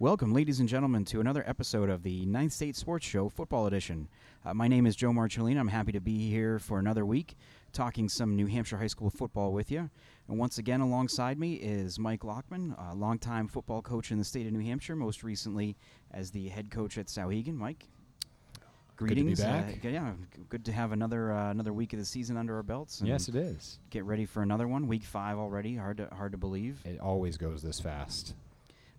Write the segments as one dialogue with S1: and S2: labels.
S1: Welcome, ladies and gentlemen, to another episode of the Ninth State Sports Show Football Edition. Uh, my name is Joe Marcellino. I'm happy to be here for another week talking some New Hampshire high school football with you. And once again, alongside me is Mike Lockman, a longtime football coach in the state of New Hampshire, most recently as the head coach at Souhegan. Mike,
S2: Good to be
S1: greetings.
S2: back.
S1: Uh, g- yeah, g- good to have another uh, another week of the season under our belts. and
S2: Yes, it is.
S1: Get ready for another one. Week five already. Hard to hard to believe.
S2: It always goes this fast.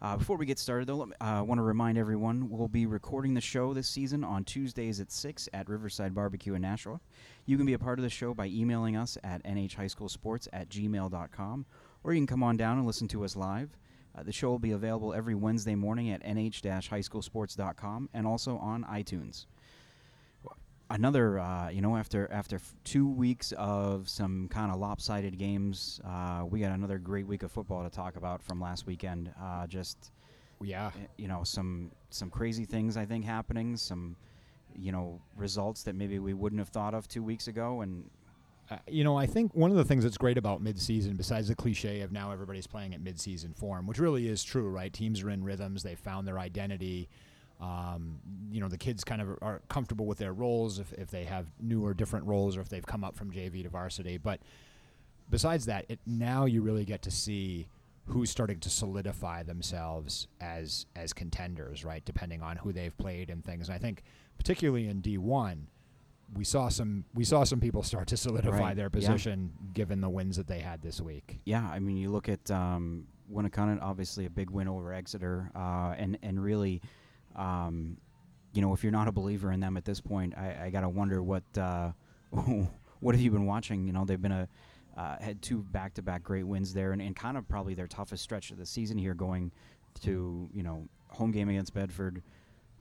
S1: Uh, before we get started, though, I uh, want to remind everyone we'll be recording the show this season on Tuesdays at 6 at Riverside Barbecue in Nashua. You can be a part of the show by emailing us at nhhighschoolsports at gmail.com, or you can come on down and listen to us live. Uh, the show will be available every Wednesday morning at nh-highschoolsports.com and also on iTunes. Another, uh, you know, after after f- two weeks of some kind of lopsided games, uh, we got another great week of football to talk about from last weekend. Uh, just
S2: Yeah.
S1: uh, you know some some crazy things I think happening, some you know results that maybe we wouldn't have thought of two weeks ago, and
S2: Uh, you know, I think one of the things that's great about midseason, besides the cliche of now everybody's playing at midseason form, which really is true, right? Teams are in rhythms, they've found their identity. Um, you know, the kids kind of are comfortable with their roles if, if they have new or different roles or if they've come up from JV to varsity. But besides that, it, now you really get to see who's starting to solidify themselves as as contenders, right? Depending on who they've played and things. And I think particularly in D1, we saw some we saw some people start to solidify
S1: Right,
S2: their
S1: yeah.
S2: position given the wins that they had this week.
S1: yeah, I mean you look at um, Winnacunnet, obviously a big win over Exeter, uh, and and really, um, you know, if you're not a believer in them at this point, I, I gotta wonder what uh, what have you been watching? You know, they've been a uh, had two back-to-back great wins there, and, and kind of probably their toughest stretch of the season here, going to you know home game against Bedford,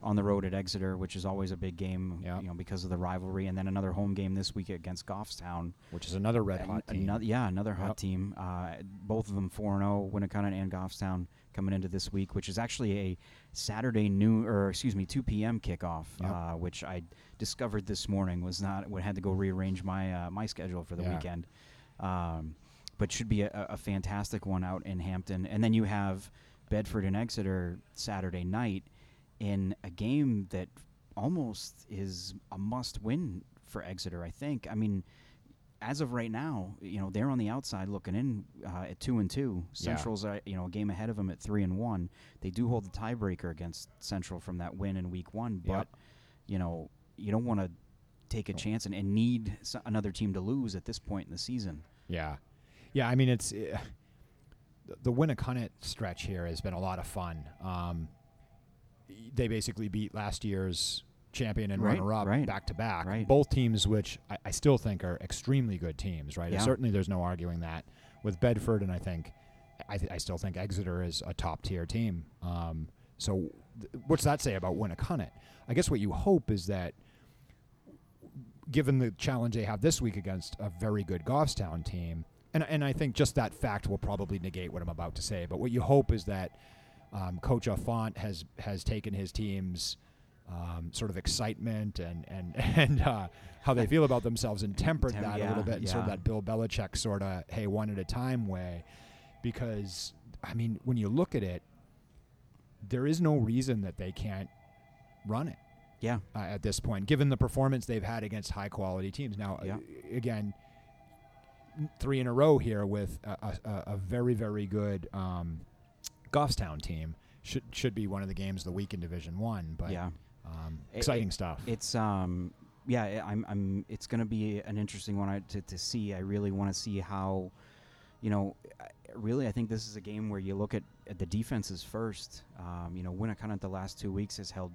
S1: on the road at Exeter, which is always a big game,
S2: Yeah.
S1: you know, because of the rivalry, and then another home game this week against Goffstown.
S2: Which is another red
S1: An-
S2: hot team.
S1: Another, yeah, another hot
S2: Yep.
S1: team. Uh, both of them four and zero. Winnacunnet and Goffstown coming into this week, which is actually a Saturday noon or excuse me, two p.m. kickoff,
S2: Yep.
S1: uh, which I discovered this morning was not. Would had to go rearrange my uh, my schedule for the
S2: Yeah.
S1: weekend. Um, but should be a, a fantastic one out in Hampton, and then you have Bedford and Exeter Saturday night in a game that almost is a must-win for Exeter. I think. I mean, as of right now, you know they're on the outside looking in uh, at two and two.
S2: Yeah.
S1: Central's uh, you know a game ahead of them at three and one. They do hold the tiebreaker against Central from that win in week one, but
S2: Yep.
S1: you know you don't want to take a
S2: No.
S1: chance and, and need s- another team to lose at this point in the season.
S2: Yeah, yeah. I mean, it's uh, the- the Winnacunnet stretch here has been a lot of fun. Um, they basically beat last year's champion and
S1: Right,
S2: runner-up
S1: right,
S2: back to back.
S1: right.
S2: Both teams, which I, I still think are extremely good teams. Right.
S1: Yeah.
S2: Certainly, there's no arguing that with Bedford, and I think I, th- I still think Exeter is a top tier team. Um, so, th- what's that say about Winnacunnet? I guess what you hope is that given the challenge they have this week against a very good Goffstown team, and and I think just that fact will probably negate what I'm about to say. But what you hope is that um, Coach Affont has has taken his team's um, sort of excitement and and and uh, how they feel about themselves and tempered
S1: Tem-
S2: that a little bit in sort of that Bill Belichick sort of hey one at a time way, because I mean when you look at it, there is no reason that they can't run it
S1: Yeah,
S2: uh, at this point, given the performance they've had against high quality teams. Now,
S1: Yeah.
S2: uh, again, three in a row here with a, a, a- a very, very good um, Goffstown team should should be one of the games of the week in Division One. But
S1: yeah.
S2: Um, exciting
S1: it-
S2: stuff.
S1: It's um yeah, I'm I'm it's going to be an interesting one to to see. I really want to see how you know, really I think this is a game where you look at, at the defenses first. Um, you know, Winnacunnet the last 2 weeks has held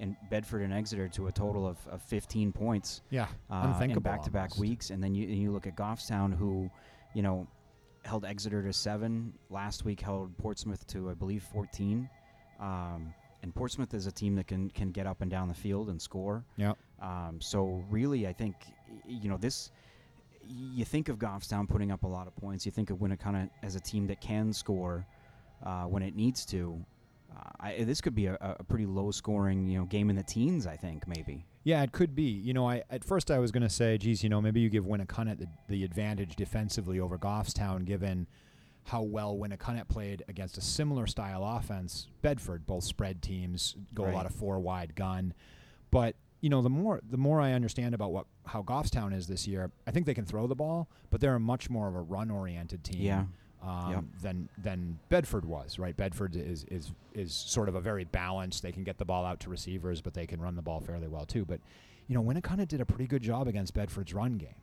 S1: in Bedford and Exeter to a total of, of 15 points
S2: yeah,
S1: uh,
S2: unthinkable.
S1: in back-to-back
S2: almost.
S1: weeks, and then you and you look at Goffstown, who, you know, held Exeter to seven last week, held Portsmouth to I believe 14, um, and Portsmouth is a team that can can get up and down the field and score.
S2: Yep.
S1: Um, so really, I think you know this. You think of Goffstown putting up a lot of points. You think of Winnacunnet as a team that can score uh, when it needs to. Uh, I, this could be a, a pretty low-scoring, you know, game in the teens. I think maybe.
S2: Yeah, it could be. You know, I at first I was going to say, geez, you know, maybe you give Winnacunnet the, the advantage defensively over Goffstown, given how well Winnacunnet played against a similar style offense. Bedford, both spread teams, go a lot of four wide gun, but you know the more the more I understand about what how Goffstown is this year, I think they can throw the ball, but they're a much more of a run oriented team.
S1: Yeah.
S2: Um,
S1: Yep.
S2: than than Bedford was, right? Bedford is is is sort of a very balanced. They can get the ball out to receivers, but they can run the ball fairly well too. But you know, Winnacunnet did a pretty good job against Bedford's run game.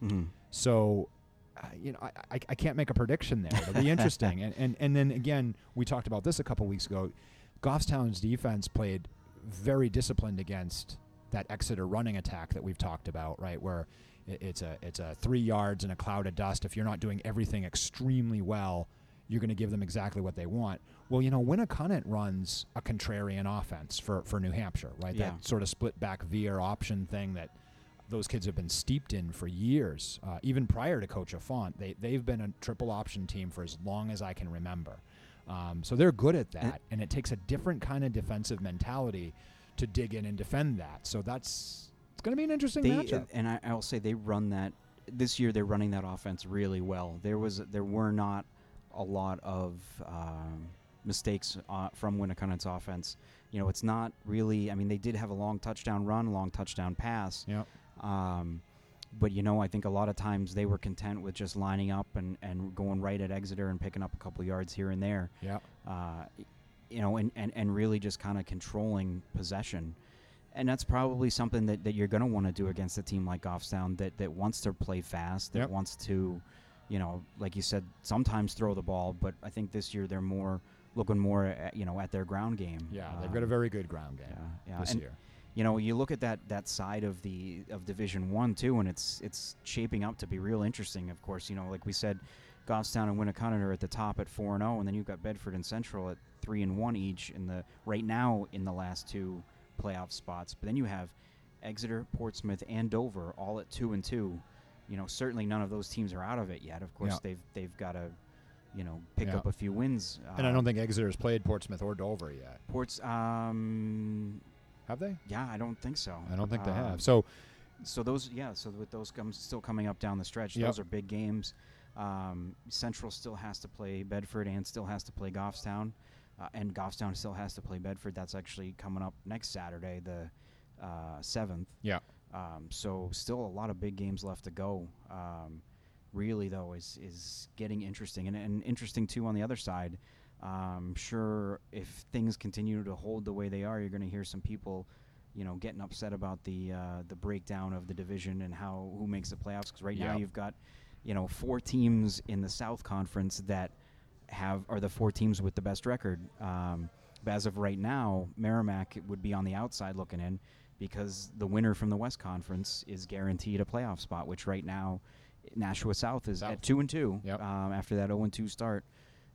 S1: hmm
S2: So, uh, you know, I, I, I can't make a prediction there. It'll be interesting. and, and and then again, we talked about this a couple weeks ago. Goffstown's defense played very disciplined against that Exeter running attack that we've talked about, right? Where i- it's a it's a three yards and a cloud of dust. If you're not doing everything extremely well, you're going to give them exactly what they want. Well, you know, Winnacunnet runs a contrarian offense for, for New Hampshire, right?
S1: Yeah.
S2: That sort of split back veer option thing that those kids have been steeped in for years. Uh, even prior to Coach Affont, they they've been a triple option team for as long as I can remember. Um, so they're good at that, and it takes a different kind of defensive mentality to dig in and defend that. So that's it's going to be an interesting
S1: They
S2: matchup.
S1: and I, I'll say they run that this year. They're running that offense really well. There was there were not a lot of um, mistakes uh, from Winnacunnet's offense. You know, it's not really. I mean, they did have a long touchdown run, long touchdown pass.
S2: Yeah.
S1: Um, but you know, I think a lot of times they were content with just lining up and, and going right at Exeter and picking up a couple yards here and there.
S2: Yeah.
S1: Uh, you know, and, and, and really just kind of controlling possession. And that's probably something that, that you're going to want to do against a team like Goffstown that, that wants to play fast, that
S2: Yep.
S1: wants to, you know, like you said, sometimes throw the ball. But I think this year they're more looking more at, you know, at their ground game.
S2: Yeah, they've got a
S1: Um,
S2: very good ground game
S1: yeah, yeah.
S2: this
S1: and,
S2: year.
S1: You know, you look at that that side of the of Division One too, and it's it's shaping up to be real interesting. Of course, you know, like we said, Goffstown and Winnacunnet are at the top at four and zero, and then you've got Bedford and Central at three and one each in the right now in the last two playoff spots. But then you have Exeter, Portsmouth, and Dover all at two and two. You know, certainly none of those teams are out of it yet. Of course,
S2: Yeah.
S1: they've they've got to, you know, pick
S2: Yeah.
S1: up a few wins.
S2: And I
S1: Uh,
S2: don't think Exeter has played Portsmouth or Dover yet.
S1: Ports. Um,
S2: Have they?
S1: yeah, I don't think so.
S2: I don't think they
S1: Um,
S2: have. So
S1: So those, yeah. So with those comes still coming up down the stretch,
S2: Yep.
S1: those are big games. Um, Central still has to play Bedford and still has to play Goffstown, uh, and Goffstown still has to play Bedford. That's actually coming up next Saturday, the seventh.
S2: yeah,
S1: um, so still a lot of big games left to go. Um, really, though, is is getting interesting and, and interesting too on the other side. Um, sure, if things continue to hold the way they are, you're going to hear some people, you know, getting upset about the uh, the breakdown of the division and how who makes the playoffs. Because right now you've got, you know, four teams in the South Conference that have are the four teams with the best record. Um, but as of right now, Merrimack would be on the outside looking in because the winner from the West Conference is guaranteed a playoff spot, which right now Nashua South is
S2: South.
S1: at two and two
S2: Yep.
S1: um, after that zero and two start.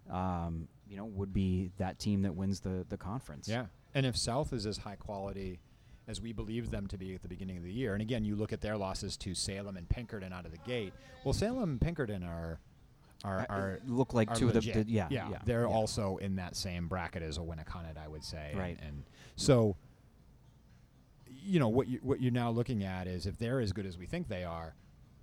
S1: Um, you know, would be that team that wins the the conference.
S2: yeah. And if South is as high quality as we believed them to be at the beginning of the year, and again, you look at their losses to Salem and Pinkerton out of the gate. Well, Salem and Pinkerton are are
S1: Uh,
S2: are
S1: look like
S2: are
S1: two of the,
S2: legit.
S1: the yeah yeah
S2: they're
S1: yeah.
S2: also in that same bracket as a Winnacunnet, I would say. and-
S1: Right.
S2: And, so, you know, what you what you're now looking at is if they're as good as we think they are,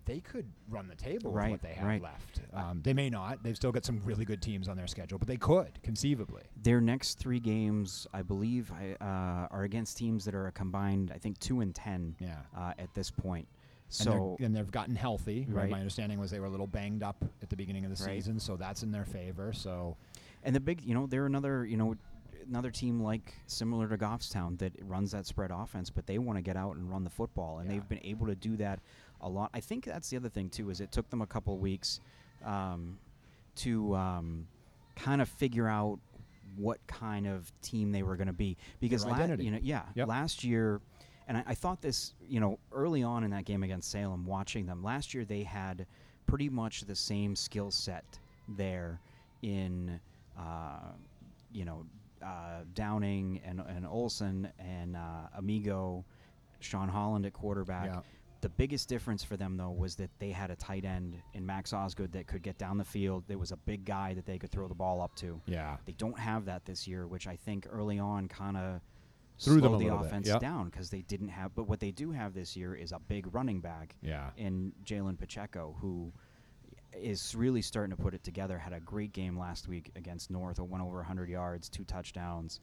S2: they could run the table with what they have
S1: right.
S2: left. Um, they may not. They've still got some really good teams on their schedule, but they could conceivably.
S1: Their next three games, I believe, uh, are against teams that are a combined, I think, two and ten
S2: Yeah.
S1: uh, at this point.
S2: And,
S1: So
S2: they're, and they've gotten healthy. Right.
S1: Right.
S2: My understanding was they were a little banged up at the beginning of the
S1: Right.
S2: season, so that's in their favor. So
S1: And the big, you know, they're another, you know, another team like similar to Goffstown that runs that spread offense, but they want to get out and run the football, and
S2: Yeah.
S1: they've been able to do that a lot. I think that's the other thing too is it took them a couple weeks um, to um, kind of figure out what kind of team they were going to be because la- you know, yeah,
S2: Yep.
S1: last year. And I, I thought this, you know, early on in that game against Salem, watching them last year, they had pretty much the same skill set there in, uh, you know, uh, Downing and, and Olson and uh, Amigo, Sean Holland at quarterback. The biggest difference for them, though, was that they had a tight end in Max Osgood that could get down the field. There was a big guy that they could throw the ball up to.
S2: yeah,
S1: They don't have that this year, which I think early on kind of
S2: Threw
S1: slowed
S2: them
S1: the offense
S2: yep.
S1: down because they didn't have. But what they do have this year is a big running back
S2: yeah.
S1: in Jalen Pacheco, who is really starting to put it together. Had a great game last week against North. Went over 100 yards, two touchdowns,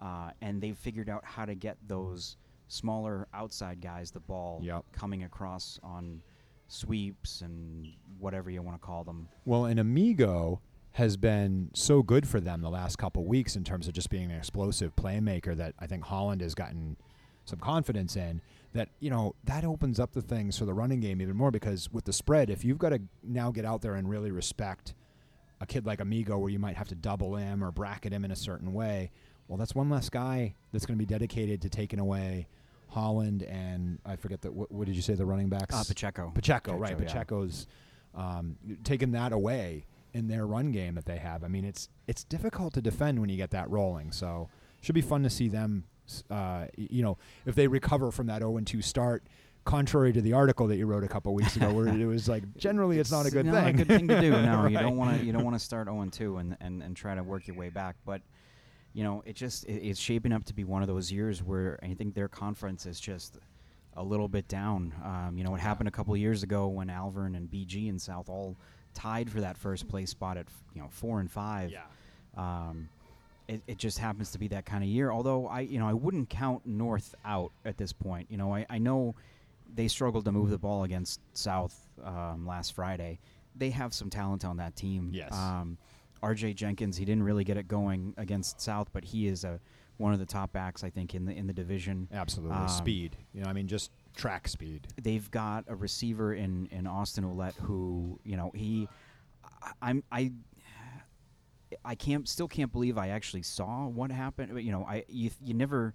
S1: uh, and they've figured out how to get those smaller outside guys the ball
S2: Yep.
S1: coming across on sweeps and whatever you want to call them.
S2: Well, and Amigo has been so good for them the last couple weeks in terms of just being an explosive playmaker that I think Holland has gotten some confidence in. That you know that opens up the things for the running game even more because with the spread, if you've got to now get out there and really respect a kid like Amigo, where you might have to double him or bracket him in a certain way, well, that's one less guy that's going to be dedicated to taking away Holland and I forget that. What, what did you say? The running backs?
S1: Uh, Pacheco.
S2: Pacheco, right?
S1: Pacheco, yeah.
S2: Pacheco's um, taking that away in their run game that they have. I mean, it's it's difficult to defend when you get that rolling. So should be fun to see them. Uh, you know, if they recover from that 0 2 start. Contrary to the article that you wrote a couple weeks ago, where it was like generally it's not a good
S1: not
S2: thing.
S1: a good thing to do. No, you don't want to. You don't want to start 0 2 and, and and try to work your way back. But you know, it just it, it's shaping up to be one of those years where I think their conference is just a little bit down. Um, you know, it happened a couple of years ago when Alvirne and BG and South all tied for that first place spot at f- you know four and five.
S2: Yeah.
S1: Um, it, it just happens to be that kind of year. Although I, you know, I wouldn't count North out at this point. You know, I, I know they struggled to move the ball against South um, last Friday. They have some talent on that team.
S2: Yes.
S1: Um, R.J. Jenkins, he didn't really get it going against South, but he is a one of the top backs I think in the in the division.
S2: Absolutely,
S1: Um,
S2: speed. You know, I mean, just track speed.
S1: they've got a receiver in in Austin Ouellette who you know he I, I'm I I can't still can't believe I actually saw what happened. But, You know, I you, you never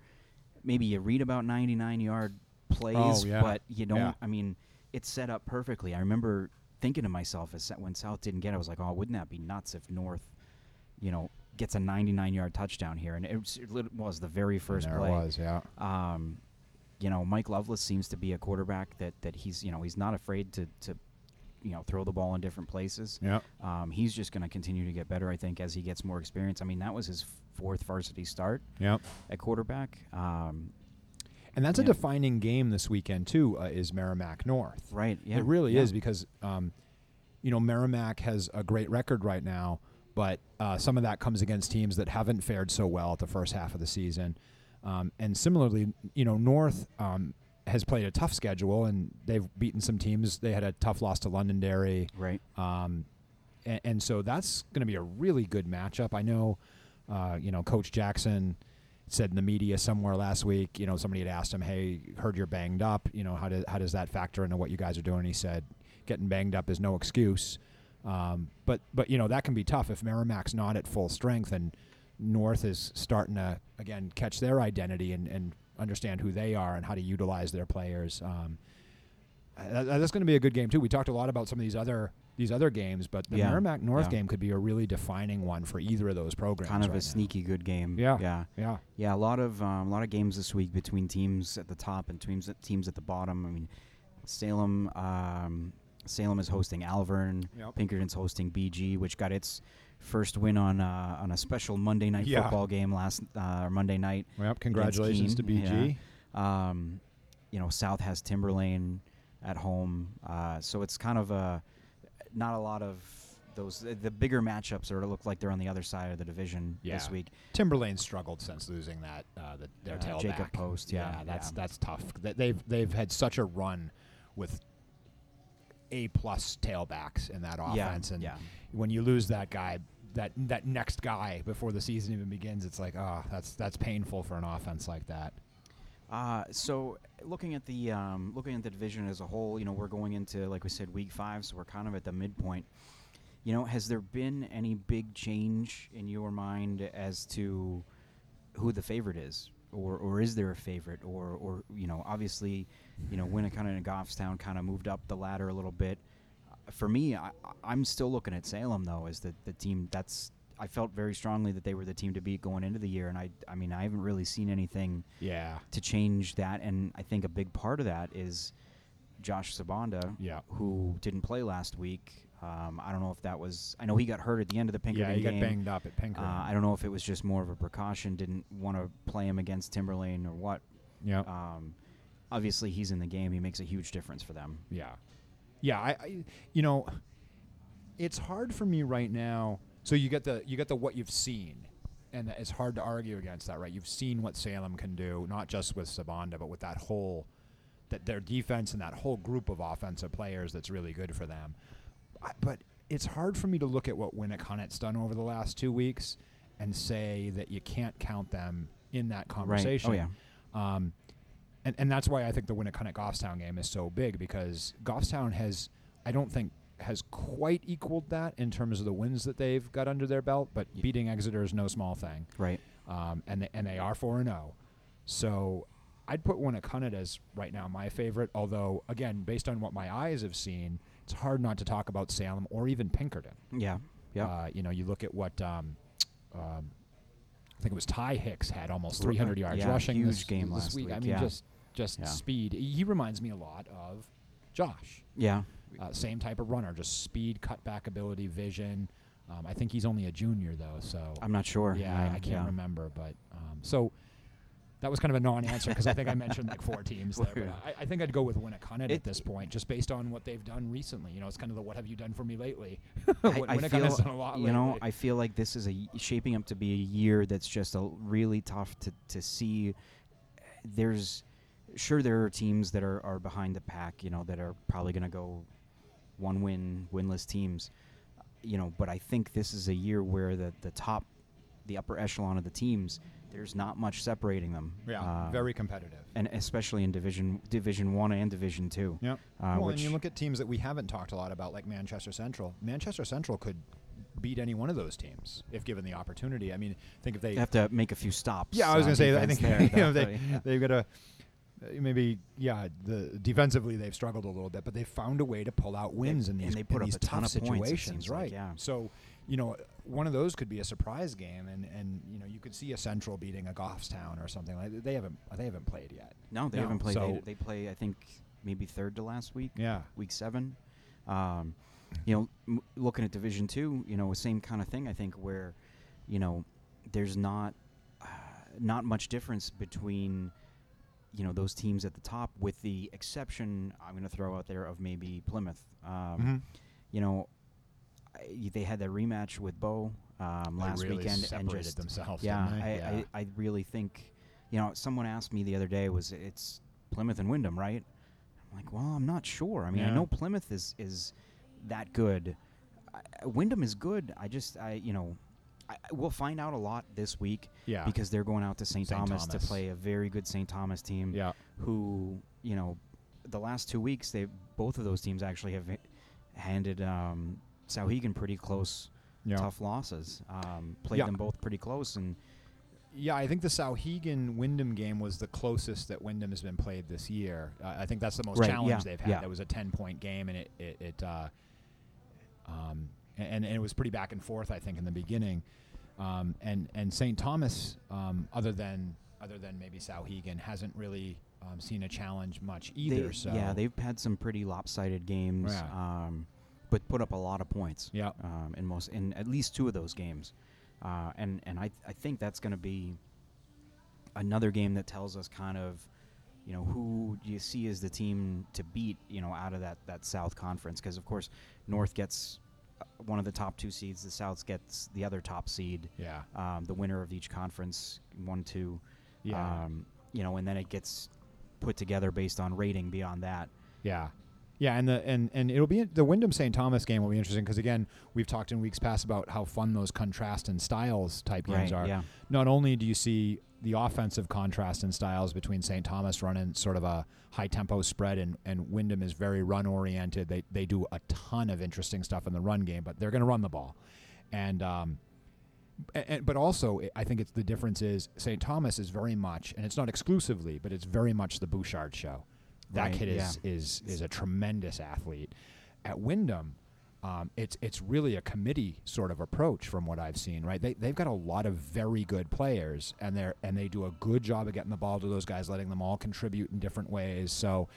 S1: maybe you read about 99 yard plays,
S2: Oh, yeah.
S1: but you don't.
S2: Yeah.
S1: I mean, it's set up perfectly. I remember thinking to myself as when South didn't get, it, I was like, oh, wouldn't that be nuts if North, you know, gets a 99 yard touchdown here? And it was, it was the very first
S2: and there
S1: play.
S2: it was, yeah.
S1: Um, you know, Mike Lovelace seems to be a quarterback that, that he's you know he's not afraid to, to you know throw the ball in different places.
S2: Yeah.
S1: Um, he's just going to continue to get better, I think, as he gets more experience. I mean, that was his fourth varsity start
S2: Yeah.
S1: at quarterback. Um,
S2: And that's a defining game this weekend too. Uh, is Merrimack North?
S1: right? Yeah,
S2: It really
S1: yeah.
S2: is because, um, you know, Merrimack has a great record right now, but uh, some of that comes against teams that haven't fared so well at the first half of the season. Um, and similarly, you know, North um, has played a tough schedule and they've beaten some teams. They had a tough loss to Londonderry.
S1: Right.
S2: Um, and, and so that's going to be a really good matchup. I know, uh, you know, Coach Jackson said in the media somewhere last week, you know, somebody had asked him, "Hey, heard you're banged up. You know, how does how does that factor into what you guys are doing?" He said, "Getting banged up is no excuse." Um, but but you know that can be tough if Merrimack's not at full strength and North is starting to again catch their identity and, and understand who they are and how to utilize their players. Um, uh, that's going to be a good game too. We talked a lot about some of these other these other games, but the
S1: Yeah,
S2: Merrimack North
S1: yeah.
S2: game could be a really defining one for either of those programs.
S1: Kind of
S2: right
S1: a
S2: now.
S1: sneaky good game.
S2: Yeah.
S1: Yeah.
S2: Yeah,
S1: Yeah, a lot of um, a lot of games this week between teams at the top and teams at, teams at the bottom. I mean, Salem um, Salem is hosting Alvirne.
S2: Yep.
S1: Pinkerton's hosting BG, which got its first win on uh, on a special Monday night
S2: Yeah.
S1: football game last uh, or Monday night.
S2: Well, congratulations to BG.
S1: Um, you know, South has Timberlane at home, uh, so it's kind of a not a lot of those. The the bigger matchups are look like they're on the other side of the division this week.
S2: Timberlane struggled since losing that uh, the, their
S1: Uh,
S2: tailback.
S1: Jacob Post, yeah,
S2: that's
S1: yeah.
S2: that's tough. They- They've they've had such a run with a plus tailbacks in that offense, and
S1: yeah.
S2: when you lose that guy, that that next guy before the season even begins, it's like, oh, that's that's painful for an offense like that.
S1: Uh, so looking at the um, looking at the division as a whole, you know, we're going into like we said, week five, so we're kind of at the midpoint. You know, has there been any big change in your mind as to who the favorite is, or or is there a favorite, or or you know, obviously, you know, Winnacunnet and Goffstown kind of moved up the ladder a little bit. Uh, For me, I, I'm still looking at Salem though as the the team that's. I felt very strongly that they were the team to beat going into the year, and I, I mean, I haven't really seen anything
S2: Yeah,
S1: to change that. And I think a big part of that is Josh Sabanda,
S2: Yeah.
S1: who didn't play last week. Um, I don't know if that was. I know he got hurt at the end of the Pinkerton game.
S2: yeah, he got banged up at Pinkerton.
S1: Uh, I don't know if it was just more of a precaution, didn't want to play him against Timberlane or what.
S2: yeah,
S1: Um, obviously, he's in the game. He makes a huge difference for them.
S2: Yeah, yeah. I, I, you know, it's hard for me right now. So you get the you get the what you've seen, and it's hard to argue against that, right? You've seen what Salem can do, not just with Sabanda, but with that whole that their defense and that whole group of offensive players that's really good for them. But it's hard for me to look at what Winnacunnet done over the last two weeks and say that you can't count them in that conversation.
S1: Right. Oh
S2: yeah. Um, and and that's why I think the Winnacunnet Goffstown game is so big because Goffstown has I don't think has quite equaled that in terms of the wins that they've got under their belt, but
S1: Yeah.
S2: beating Exeter is no small thing.
S1: Right.
S2: Um, and they, and they are four and zero, so I'd put Winnacunnet as right now my favorite. Although again, based on what my eyes have seen, it's hard not to talk about Salem or even Pinkerton.
S1: Yeah. Yeah.
S2: Uh, you know, you look at what um, um, I think it was Ty Hicks had almost 300 yards
S1: yeah,
S2: rushing
S1: huge
S2: this,
S1: game
S2: this
S1: last
S2: week. I mean,
S1: yeah.
S2: just just
S1: Yeah.
S2: speed. He reminds me a lot of Josh.
S1: yeah.
S2: Uh, same type of runner, just speed, cutback ability, vision. Um, I think he's only a junior though, so
S1: I'm not sure.
S2: yeah, I, I can't
S1: yeah.
S2: remember. But um, so that was kind of a non-answer because I think I mentioned like four teams there. But I, I think I'd go with Winnacunnet
S1: It-
S2: at this point, just based on what they've done recently. You know, it's kind of the what have you done for me lately?
S1: I,
S2: Win-
S1: I feel,
S2: done a lot
S1: you know. I feel like this is a y- shaping up to be a year that's just a really tough to, to see. There's sure there are teams that are, are behind the pack, you know, that are probably going to go one win, winless teams, you know. But I think this is a year where the the top, the upper echelon of the teams, there's not much separating them.
S2: yeah,
S1: Uh,
S2: very competitive.
S1: and especially in division Division One and Division Two.
S2: Yeah.
S1: Uh,
S2: well,
S1: which
S2: and you look at teams that we haven't talked a lot about, like Manchester Central. Manchester Central could beat any one of those teams if given the opportunity. I mean, think if they
S1: they have to make a few stops.
S2: Yeah, I was
S1: on
S2: going to say. I think
S1: there,
S2: you know, they.
S1: Yeah.
S2: they've got uh, maybe yeah. The defensively they've struggled a little bit, but they found a way to pull out wins in
S1: and
S2: these
S1: they put
S2: in
S1: up
S2: these
S1: a ton
S2: tough
S1: of points,
S2: situations,
S1: like,
S2: right?
S1: yeah.
S2: So you know, one of those could be a surprise game, and and you know you could see a Central beating a Goffstown or something like that. They haven't they haven't played yet.
S1: No, they
S2: No,
S1: haven't played.
S2: so-
S1: they, they play, I think, maybe third to last week,
S2: Yeah.
S1: week seven. Um, you know, m- looking at Division Two, you know, same kind of thing. I think where, you know, there's not uh, not much difference between, you know, those teams at the top, with the exception I'm going to throw out there of maybe Plymouth. Um,
S2: Mhm.
S1: You know, I, they had that rematch with Bow um, last
S2: really
S1: weekend and just
S2: themselves.
S1: yeah, I,
S2: yeah.
S1: I, I really think, you know, someone asked me the other day, was it's Plymouth and Windham, right? I'm like, well, I'm not sure. I mean, I know Plymouth is is that good. Windham is good. I just, I, you know, I, we'll find out a lot this week
S2: yeah.
S1: because they're going out to St.
S2: St.
S1: Thomas,
S2: Thomas.
S1: to play a very good St. Thomas team.
S2: yeah.
S1: Who, you know, the last two weeks, they both of those teams actually have handed um, Souhegan pretty close,
S2: Yeah.
S1: tough losses. Um, played
S2: Yeah.
S1: them both pretty close, and
S2: Yeah, I think the Souhegan Windham game was the closest that Windham has been played this year. Uh, I think that's the most
S1: Right,
S2: challenge
S1: yeah,
S2: they've had.
S1: yeah.
S2: That was a ten point game, and it it, it uh, um, and, and it was pretty back and forth. I think in the beginning, um, and and St. Thomas, um, other than other than maybe Souhegan, hasn't really um, seen a challenge much either.
S1: They-
S2: so
S1: yeah, they've had some pretty lopsided games,
S2: Yeah.
S1: um, but put up a lot of points.
S2: yeah
S1: um, in most in at least two of those games, uh, and and I I think that's going to be another game that tells us kind of, you know, who do you see as the team to beat, you know, out of that that South Conference because of course North gets one of the top two seeds, the South gets the other top seed.
S2: yeah
S1: Um, the winner of each conference, one, two,
S2: yeah.
S1: um, you know, and then it gets put together based on rating beyond that.
S2: Yeah. Yeah, and the and, and it'll be the Windham St. Thomas game will be interesting because again we've talked in weeks past about how fun those contrast and styles type games
S1: Right,
S2: are.
S1: yeah.
S2: Not only do you see the offensive contrast and styles between St. Thomas running sort of a high tempo spread and, and Windham is very run oriented. They they do a ton of interesting stuff in the run game, but they're going to run the ball, and um, and, but also I- I think it's the difference is St. Thomas is very much, and it's not exclusively, but it's very much the Bouchard show. That
S1: Right,
S2: kid is
S1: yeah.
S2: is is a tremendous athlete. At Windham, um, it's it's really a committee sort of approach from what I've seen. Right, they they've got a lot of very good players, and they're and they do a good job of getting the ball to those guys, letting them all contribute in different ways. So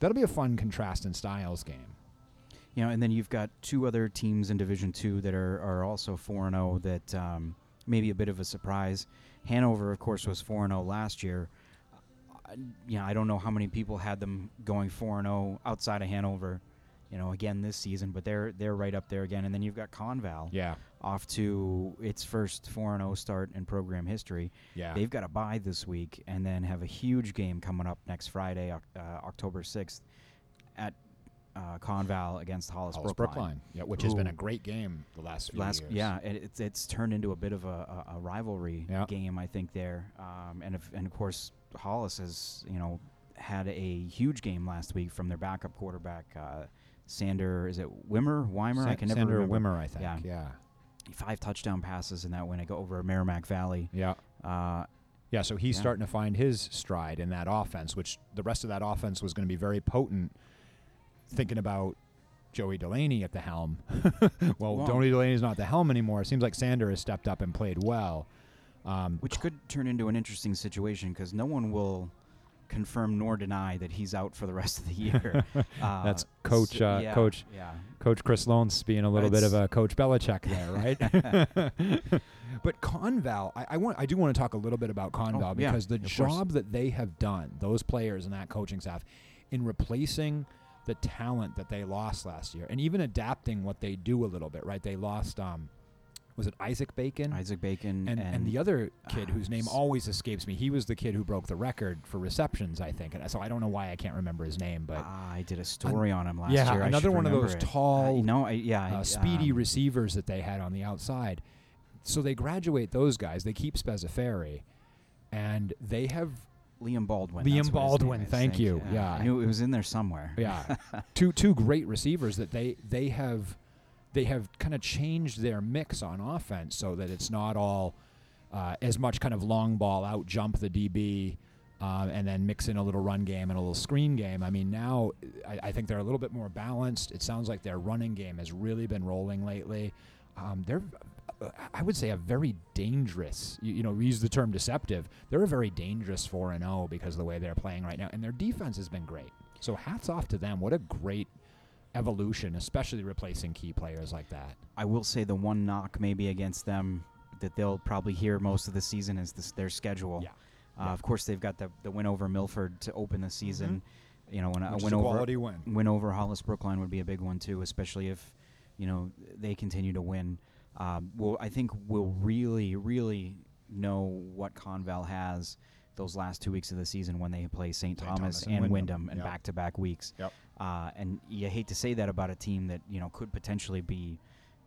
S2: that'll be a fun contrast in styles game.
S1: You know, and then you've got two other teams in Division Two that are, are also four and zero. That um, maybe a bit of a surprise. Hanover, of course, was four and zero last year. You know, I don't know how many people had them going four and zero outside of Hanover. you know, again this season, but they're they're right up there again. And then you've got Conval
S2: Yeah.
S1: off to its first 4 and 0 start in program history.
S2: Yeah.
S1: They've got a bye this week and then have a huge game coming up next Friday, uh, October 6th, at uh, Conval against Hollis,
S2: Hollis
S1: Brookline.
S2: Brookline. Yeah, which has been a great game the last few
S1: Last,
S2: years.
S1: yeah, it, it's it's turned into a bit of a, a, a rivalry
S2: Yeah.
S1: game, I think there, um, and if, and of course Hollis has you know had a huge game last week from their backup quarterback, uh, Sander. Is it Wimmer? Weimer? I can never
S2: Sander
S1: remember.
S2: Wimmer, I think.
S1: Yeah.
S2: Yeah.
S1: Five touchdown passes in that win. I go over Merrimack Valley.
S2: Yeah.
S1: Uh,
S2: Yeah, so he's
S1: Yeah.
S2: starting to find his stride in that offense, which the rest of that offense was going to be very potent. Thinking about Joey Delaney at the helm. well,
S1: Well-
S2: Joey Delaney's not at the helm anymore. It seems like Sander has stepped up and played well. Um,
S1: which could turn into an interesting situation because no one will confirm nor deny that he's out for the rest of the year. uh,
S2: That's Coach,
S1: so-
S2: uh,
S1: yeah,
S2: Coach-
S1: Yeah.
S2: Coach Chris Lones being a little bit of a Coach Belichick there, right? but Conval, I, I want, I do want to talk a little bit about Conval
S1: Oh, yeah,
S2: because the
S1: of course.
S2: job that they have done, those players and that coaching staff, in replacing the talent that they lost last year, and even adapting what they do a little bit, right? They lost, um, was it Isaac Bacon?
S1: Isaac Bacon
S2: and,
S1: and,
S2: and the other kid
S1: uh,
S2: whose name always escapes me, he was the kid who broke the record for receptions, I think. And so I don't know why I can't remember his name, but
S1: Ah, I did a story on him last
S2: yeah,
S1: year. I
S2: another one of those
S1: it.
S2: tall,
S1: Uh, no, I, yeah, I-
S2: uh, speedy
S1: um,
S2: receivers that they had on the outside. So they graduate those guys. They keep Spezzaferri, and they have
S1: Liam Baldwin.
S2: Liam Baldwin,
S1: is,
S2: thank
S1: I
S2: you,
S1: think.
S2: yeah.
S1: I knew it was in there somewhere.
S2: yeah two two great receivers that they they have they have kind of changed their mix on offense so that it's not all uh, as much kind of long ball out jump the DB. Uh, and then mix in a little run game and a little screen game. I mean, now I, I think they're a little bit more balanced. It sounds like their running game has really been rolling lately. Um, they're, I would say, a very dangerous. You, you know, we use the term deceptive. They're a very dangerous four and zero because of the way they're playing right now, and their defense has been great. So hats off to them. What a great evolution, especially replacing key players like that.
S1: I will say the one knock maybe against them that they'll probably hear most of the season is this, their schedule.
S2: Yeah.
S1: Uh,
S2: Yeah.
S1: Of course, they've got the, the win over Milford to open the season. You know, when a
S2: Mm-hmm. Which is
S1: win
S2: a
S1: over
S2: quality win.
S1: win over Hollis Brookline would be a big one too, especially if you know they continue to win. Um, well, I think we'll really, really know what Conval has those last two weeks of the season when they play St. Thomas,
S2: Thomas and
S1: and Windham.
S2: Yep.
S1: back-to-back weeks.
S2: Yep.
S1: Uh, and you hate to say that about a team that you know could potentially be,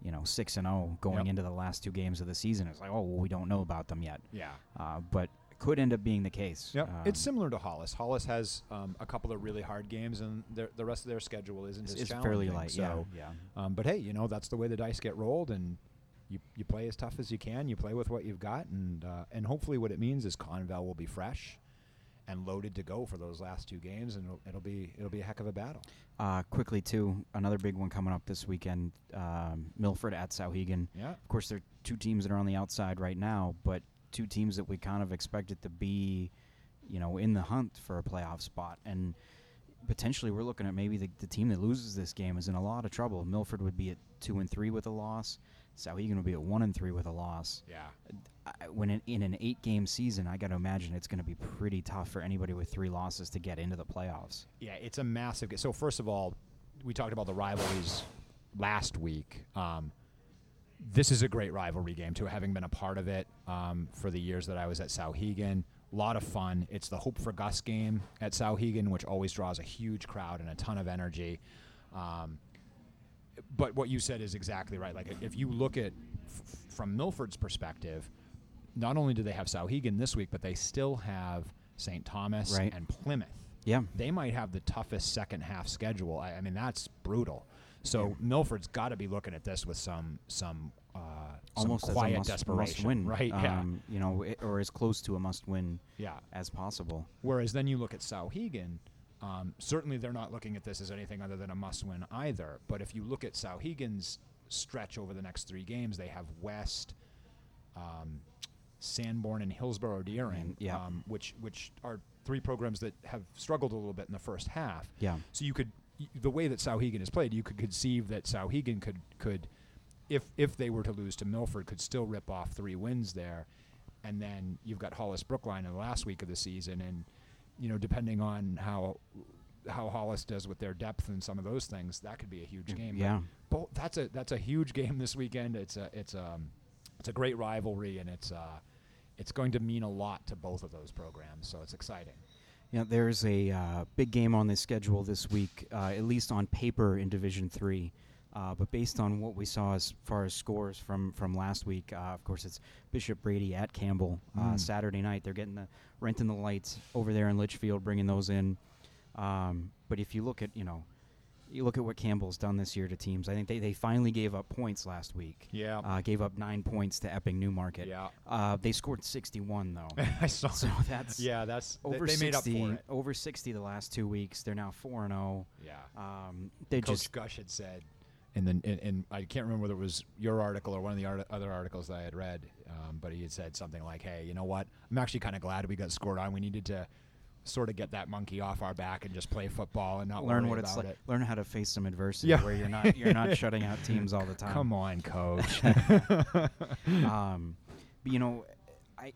S1: you know, six and zero going
S2: Yep.
S1: into the last two games of the season. It's like, oh, well, we don't know about them yet,
S2: Yeah.
S1: uh, but it could end up being the case.
S2: Yep. it's
S1: Um,
S2: similar to Hollis. Hollis has um, a couple of really hard games, and the rest of their schedule isn't
S1: it's,
S2: as
S1: it's fairly light.
S2: So,
S1: yeah, yeah.
S2: um, but hey, you know that's the way the dice get rolled, and you you play as tough as you can. You play with what you've got, and uh, and hopefully what it means is Conval will be fresh and loaded to go for those last two games, and it'll, it'll be it'll be a heck of a battle.
S1: Uh, quickly too, another big one coming up this weekend. Um, Milford at Souhegan.
S2: Yeah.
S1: Of course, they're two teams that are on the outside right now, but two teams that we kind of expected to be, you know, in the hunt for a playoff spot. And potentially, we're looking at maybe the, the team that loses this game is in a lot of trouble. Milford would be at two and three with a loss. Souhegan would be at one and three with a loss.
S2: Yeah.
S1: I, when in, in an eight-game season, I got to imagine it's going to be pretty tough for anybody with three losses to get into the playoffs.
S2: Yeah, it's a massive. So first of all, we talked about the rivalries last week. Um, this is a great rivalry game too. Having been a part of it um, for the years that I was at Souhegan, a lot of fun. It's the Hope for Gus game at Souhegan, which always draws a huge crowd and a ton of energy. Um, but what you said is exactly right. Like if you look at f- from Milford's perspective, not only do they have Souhegan this week, but they still have St. Thomas
S1: Right.
S2: and Plymouth
S1: Yeah.
S2: they might have the toughest second half schedule. I, I mean, that's brutal. So Milford's got to be looking at this with some some uh, some
S1: almost
S2: quiet
S1: as a must,
S2: desperation,
S1: must win,
S2: right? yeah,
S1: Um, you know, i or as close to a must win
S2: yeah.
S1: as possible.
S2: Whereas then you look at Souhegan. Um, certainly, they're not looking at this as anything other than a must-win either. But if you look at Souhegan's stretch over the next three games, they have West, um, Sanborn, and Hillsborough Deering,
S1: yeah.
S2: um, which which are three programs that have struggled a little bit in the first half.
S1: Yeah.
S2: So you could, y- the way that Souhegan is played, you could conceive that Souhegan could could, if if they were to lose to Milford, could still rip off three wins there, and then you've got Hollis Brookline in the last week of the season, and you know depending on how how Hollis does with their depth and some of those things, that could be a huge game.
S1: Yeah.
S2: bo- that's a that's a huge game this weekend. It's a it's a it's a great rivalry and it's uh it's going to mean a lot to both of those programs. So it's exciting.
S1: Yeah, there's a uh, big game on the schedule this week, uh, at least on paper in Division Three. Uh, but based on what we saw as far as scores from, from last week, uh, of course, it's Bishop Brady at Campbell uh,
S2: Mm.
S1: Saturday night. They're getting the renting the lights over there in Litchfield, bringing those in. Um, but if you look at you know, you look at what Campbell's done this year to teams. I think they, they finally gave up points last week.
S2: Yeah.
S1: Uh, gave up nine points to Epping Newmarket.
S2: Yeah.
S1: Uh, they scored 61 though.
S2: I saw.
S1: so that's
S2: yeah, that's they-
S1: over
S2: they,
S1: 60
S2: made up for it.
S1: over 60 the last two weeks they're now 4 and 0
S2: Yeah.
S1: um they
S2: Coach
S1: just
S2: Gush had said, and then in, in I can't remember whether it was your article or one of the art- other articles that I had read, um, but he had said something like, "Hey, you know what? I'm actually kind of glad we got scored on. We needed to sort of get that monkey off our back and just play football and not
S1: learn what it's like
S2: it."
S1: learn how to face some adversity
S2: Yeah.
S1: where you're not you're not shutting out teams all the time
S2: Come on, coach.
S1: um but you know i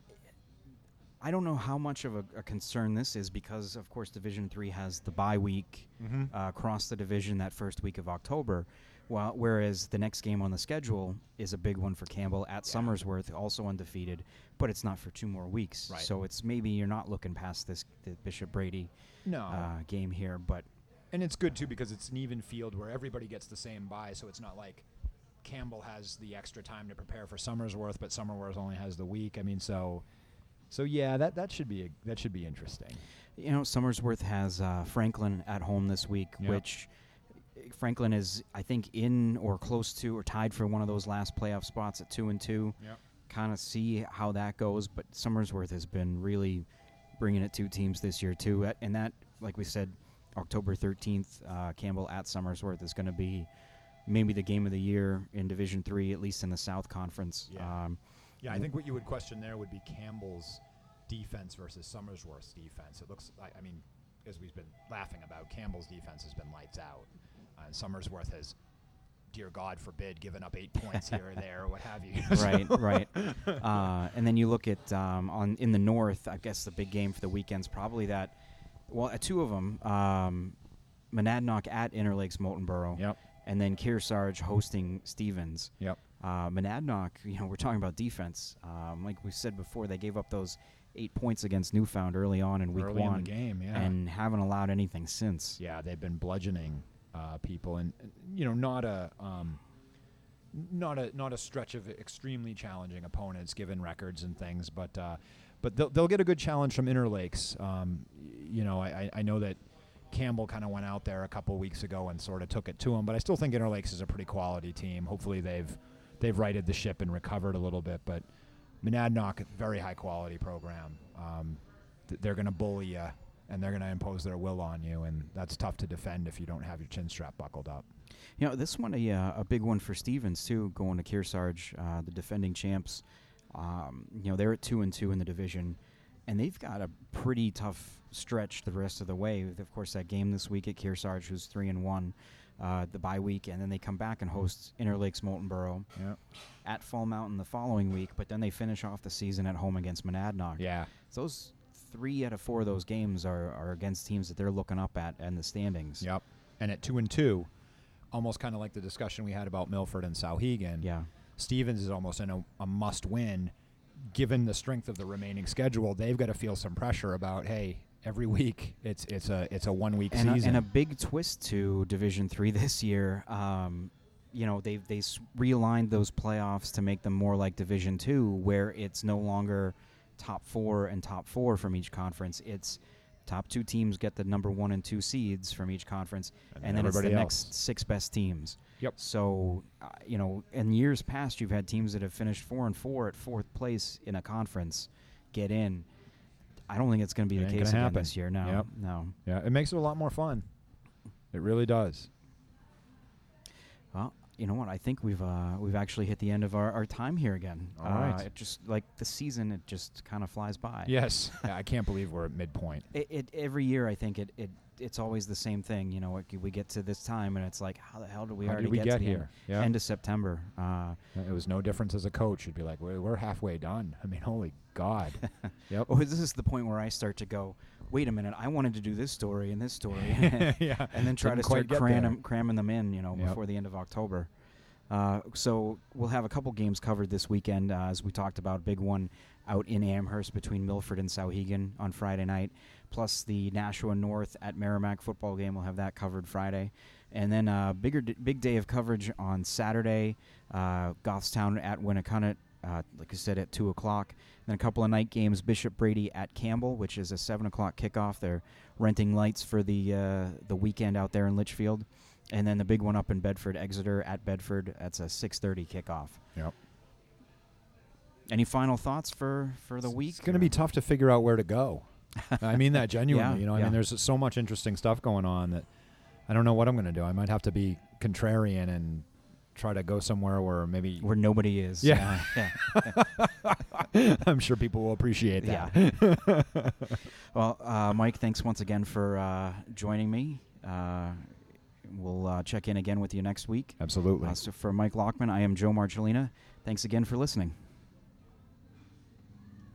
S1: i don't know how much of a, a concern this is because of course division 3 has the bye week
S2: Mhm.
S1: uh, across the division that first week of october while, whereas the next game on the schedule is a big one for Campbell at
S2: Yeah.
S1: Somersworth, also undefeated, but it's not for two more weeks.
S2: Right.
S1: So it's maybe you're not looking past this the Bishop Brady
S2: no,
S1: uh, game here, but
S2: and it's good too because it's an even field where everybody gets the same buy, so it's not like Campbell has the extra time to prepare for Somersworth, but Somersworth only has the week. I mean, so so yeah, that that should be a, that should be interesting.
S1: You know, Somersworth has uh, Franklin at home this week,
S2: Yep.
S1: which Franklin is, I think, in or close to or tied for one of those last playoff spots at two and two.
S2: Yep.
S1: Kind of see how that goes, but Somersworth has been really bringing it to teams this year too, and that, like we said, October thirteenth, uh, Campbell at Somersworth is going to be maybe the game of the year in Division Three, at least in the South Conference.
S2: Yeah.
S1: Um,
S2: Yeah, I think what you would question there would be Campbell's defense versus Somersworth's defense. It looks like, I mean, as we've been laughing about, Campbell's defense has been lights out, and Somersworth has, dear God forbid, given up eight points here or there or what have you.
S1: right, right. Uh, and then you look at um, on in the north. I guess the big game for the weekend's probably that. Well, uh, two of them. Um, Monadnock at Interlakes Moultonborough.
S2: Yep.
S1: And then Kearsarge hosting Stevens.
S2: Yep.
S1: Uh, Monadnock, you know, we're talking about defense. Um, like we said before, they gave up those eight points against Newfound early on in week
S2: Early in
S1: one,
S2: the game, yeah.
S1: and haven't allowed anything since.
S2: Yeah, they've been bludgeoning uh, people, and you know, not a um, not a not a stretch of extremely challenging opponents given records and things, but uh, but they'll they'll get a good challenge from Interlakes. Um, you know, I I- I know that. Campbell kind of went out there a couple weeks ago and sort of took it to him, but I still think Interlakes is a pretty quality team. Hopefully, they've they've righted the ship and recovered a little bit. But Monadnock, very high quality program. Um, th- they're going to bully you and they're going to impose their will on you, and that's tough to defend if you don't have your chin strap buckled up.
S1: You know, this one a uh, a big one for Stevens too, going to Kearsarge, uh, the defending champs. Um, you know, they're at two and two in the division, and they've got a pretty tough stretch the rest of the way. With, Of course, that game this week at Kearsarge, who's three and one, uh, the bye week, and then they come back and host Interlakes Moultonborough
S2: Yeah.
S1: at Fall Mountain the following week. But then they finish off the season at home against Monadnock.
S2: Yeah.
S1: So those three out of four of those games are, are against teams that they're looking up at in the standings.
S2: Yep. And at two and two, almost kind of like the discussion we had about Milford and Souhegan.
S1: Yeah.
S2: Stevens is almost in a, a must win. Given the strength of the remaining schedule, they've got to feel some pressure about, hey, every week it's it's a it's a one week
S1: and a,
S2: season.
S1: and a big twist to Division Three this year. Um, you know, they they realigned those playoffs to make them more like Division Two, where it's no longer top four and top four from each conference. It's top two teams get the number one and two seeds from each conference,
S2: And
S1: and,
S2: then
S1: it's the
S2: everybody
S1: next six best teams.
S2: Yep.
S1: So, uh, you know, in years past, you've had teams that have finished four and four at fourth place in a conference get in. I don't think it's going to be
S2: It
S1: the case again
S2: happen.
S1: this year. No,
S2: Yep.
S1: no.
S2: yeah, it makes it a lot more fun. It really does.
S1: Well, you know what? I think we've uh, we've actually hit the end of our, our time here again.
S2: All
S1: uh,
S2: right.
S1: It just like the season, it just kind of flies by.
S2: Yes. Yeah, I can't believe we're at midpoint.
S1: It, it every year I think it, it it's always the same thing. You know, it, we get to this time and it's like, how the hell did we
S2: How
S1: already
S2: did we
S1: get,
S2: get
S1: to the end-
S2: here? Yeah.
S1: End, of September. Uh,
S2: it was no difference as a coach. You'd be like, we're, we're halfway done. I mean, holy God. yep.
S1: oh, this is the point where I start to go, wait a minute, I wanted to do this story and this story,
S2: yeah.
S1: and then try
S2: Didn't
S1: to start cram. 'em- cramming them in, you know,
S2: Yep.
S1: before the end of October. Uh, so we'll have a couple games covered this weekend, uh, as we talked about. Big one out in Amherst between Milford and Souhegan on Friday night, plus the Nashua North at Merrimack football game. We'll have that covered Friday, and then uh, bigger d- big day of coverage on Saturday. Uh, Goffstown at Winnacunnet, uh, like I said, at two o'clock. Then a couple of night games: Bishop Brady at Campbell, which is a seven o'clock kickoff. They're renting lights for the uh, the weekend out there in Litchfield, and then the big one up in Bedford, Exeter at Bedford. That's a six thirty kickoff.
S2: Yep.
S1: Any final thoughts for for the week?
S2: It's going to be tough to figure out where to go. I mean that genuinely.
S1: Yeah,
S2: you know, I
S1: yeah.
S2: mean, there's so much interesting stuff going on that I don't know what I'm going to do. I might have to be contrarian and try to go somewhere where maybe
S1: where nobody is.
S2: Yeah.
S1: yeah.
S2: I'm sure people will appreciate that.
S1: Yeah. well, uh, Mike, thanks once again for uh, joining me. Uh, we'll uh, check in again with you next week.
S2: Absolutely.
S1: Uh, so for Mike Lockman, I am Joe Marcellina. Thanks again for listening.